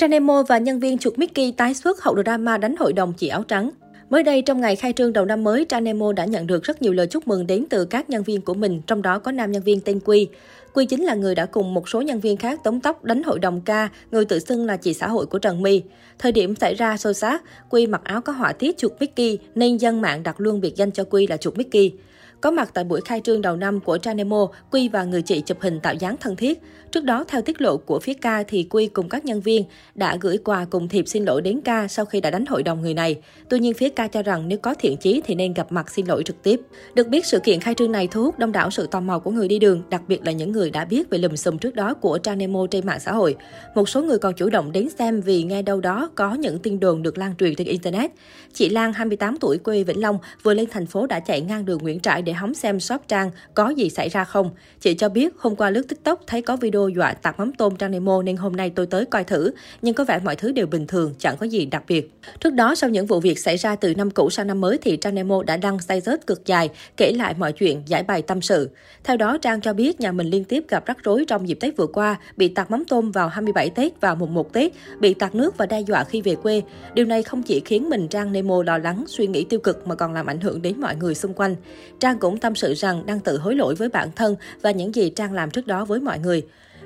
Tranemo và nhân viên chuột Mickey tái xuất hậu drama đánh hội đồng chị áo trắng. Mới đây, trong ngày khai trương đầu năm mới, Tranemo đã nhận được rất nhiều lời chúc mừng đến từ các nhân viên của mình, trong đó có nam nhân viên tên Quy. Quy chính là người đã cùng một số nhân viên khác tống tóc đánh hội đồng ca, người tự xưng là chị xã hội của Trần My. Thời điểm xảy ra xô xát, Quy mặc áo có họa tiết chuột Mickey, nên dân mạng đặt luôn biệt danh cho Quy là chuột Mickey. Có mặt tại buổi khai trương đầu năm của Tranemo, Quy và người chị chụp hình tạo dáng thân thiết. Trước đó, theo tiết lộ của phía ca thì Quy cùng các nhân viên đã gửi quà cùng thiệp xin lỗi đến ca sau khi đã đánh hội đồng người này. Tuy nhiên, phía ca cho rằng nếu có thiện chí thì nên gặp mặt xin lỗi trực tiếp. Được biết, sự kiện khai trương này thu hút đông đảo sự tò mò của người đi đường, đặc biệt là những người đã biết về lùm xùm trước đó của Tranemo trên mạng xã hội. Một số người còn chủ động đến xem vì nghe đâu đó có những tin đồn được lan truyền trên Internet. Chị Lan, 28 tuổi, quê Vĩnh Long, vừa lên thành phố đã chạy ngang đường Nguyễn Trãi để để hóng xem shop Trang có gì xảy ra không. Chị cho biết hôm qua lướt TikTok thấy có video dọa tạt mắm tôm Trang Nemo nên hôm nay tôi tới coi thử, nhưng có vẻ mọi thứ đều bình thường, chẳng có gì đặc biệt. Trước đó sau những vụ việc xảy ra từ năm cũ sang năm mới thì Trang Nemo đã đăng status cực dài kể lại mọi chuyện, giải bày tâm sự. Theo đó Trang cho biết nhà mình liên tiếp gặp rắc rối trong dịp Tết vừa qua, bị tạt mắm tôm vào 27 Tết và mùng 1 Tết, bị tạt nước và đe dọa khi về quê. Điều này không chỉ khiến mình Trang Nemo lo lắng, suy nghĩ tiêu cực mà còn làm ảnh hưởng đến mọi người xung quanh. Trang cũng tâm sự rằng đang tự hối lỗi với bản thân và những gì Trang làm trước đó với mọi người.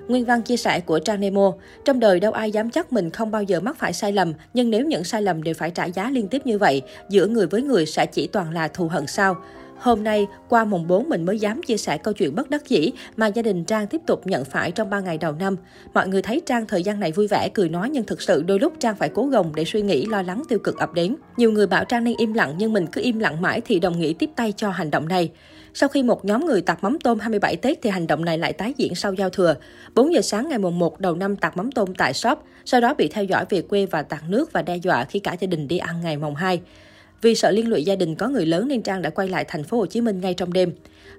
Nguyên văn chia sẻ của Trang Nemo, trong đời đâu ai dám chắc mình không bao giờ mắc phải sai lầm, nhưng nếu những sai lầm đều phải trả giá liên tiếp như vậy, giữa người với người sẽ chỉ toàn là thù hận sao? Hôm nay, qua mùng 4 mình mới dám chia sẻ câu chuyện bất đắc dĩ mà gia đình Trang tiếp tục nhận phải trong 3 ngày đầu năm. Mọi người thấy Trang thời gian này vui vẻ, cười nói nhưng thực sự đôi lúc Trang phải cố gồng để suy nghĩ lo lắng tiêu cực ập đến. Nhiều người bảo Trang nên im lặng nhưng mình cứ im lặng mãi thì đồng nghĩa tiếp tay cho hành động này. Sau khi một nhóm người tạt mắm tôm 27 Tết thì hành động này lại tái diễn sau giao thừa. 4 giờ sáng ngày mùng 1 đầu năm tạt mắm tôm tại shop, sau đó bị theo dõi về quê và tạt nước và đe dọa khi cả gia đình đi ăn ngày mùng 2. Vì sợ liên lụy gia đình có người lớn nên Trang đã quay lại thành phố Hồ Chí Minh ngay trong đêm.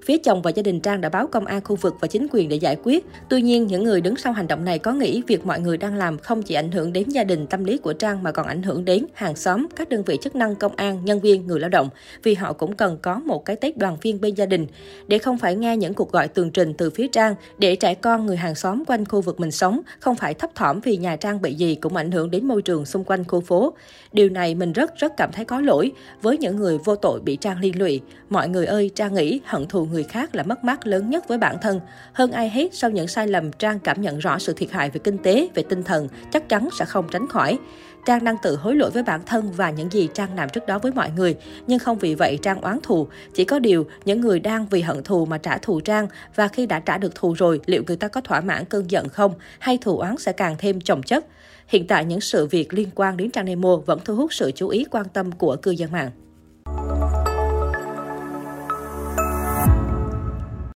Phía chồng và gia đình Trang đã báo công an khu vực và chính quyền để giải quyết. Tuy nhiên, những người đứng sau hành động này có nghĩ việc mọi người đang làm không chỉ ảnh hưởng đến gia đình tâm lý của Trang mà còn ảnh hưởng đến hàng xóm, các đơn vị chức năng công an, nhân viên, người lao động vì họ cũng cần có một cái Tết đoàn viên bên gia đình để không phải nghe những cuộc gọi tường trình từ phía Trang để trẻ con người hàng xóm quanh khu vực mình sống không phải thấp thỏm vì nhà Trang bị gì cũng ảnh hưởng đến môi trường xung quanh khu phố. Điều này mình rất rất cảm thấy có lỗi với những người vô tội bị Trang liên lụy. Mọi người ơi, Trang nghĩ hận thù thù người khác là mất mát lớn nhất với bản thân. Hơn ai hết, sau những sai lầm, Trang cảm nhận rõ sự thiệt hại về kinh tế, về tinh thần, chắc chắn sẽ không tránh khỏi. Trang đang tự hối lỗi với bản thân và những gì Trang làm trước đó với mọi người, nhưng không vì vậy Trang oán thù. Chỉ có điều, những người đang vì hận thù mà trả thù Trang và khi đã trả được thù rồi, liệu người ta có thỏa mãn cơn giận không hay thù oán sẽ càng thêm chồng chất? Hiện tại những sự việc liên quan đến Trang Nemo vẫn thu hút sự chú ý quan tâm của cư dân mạng.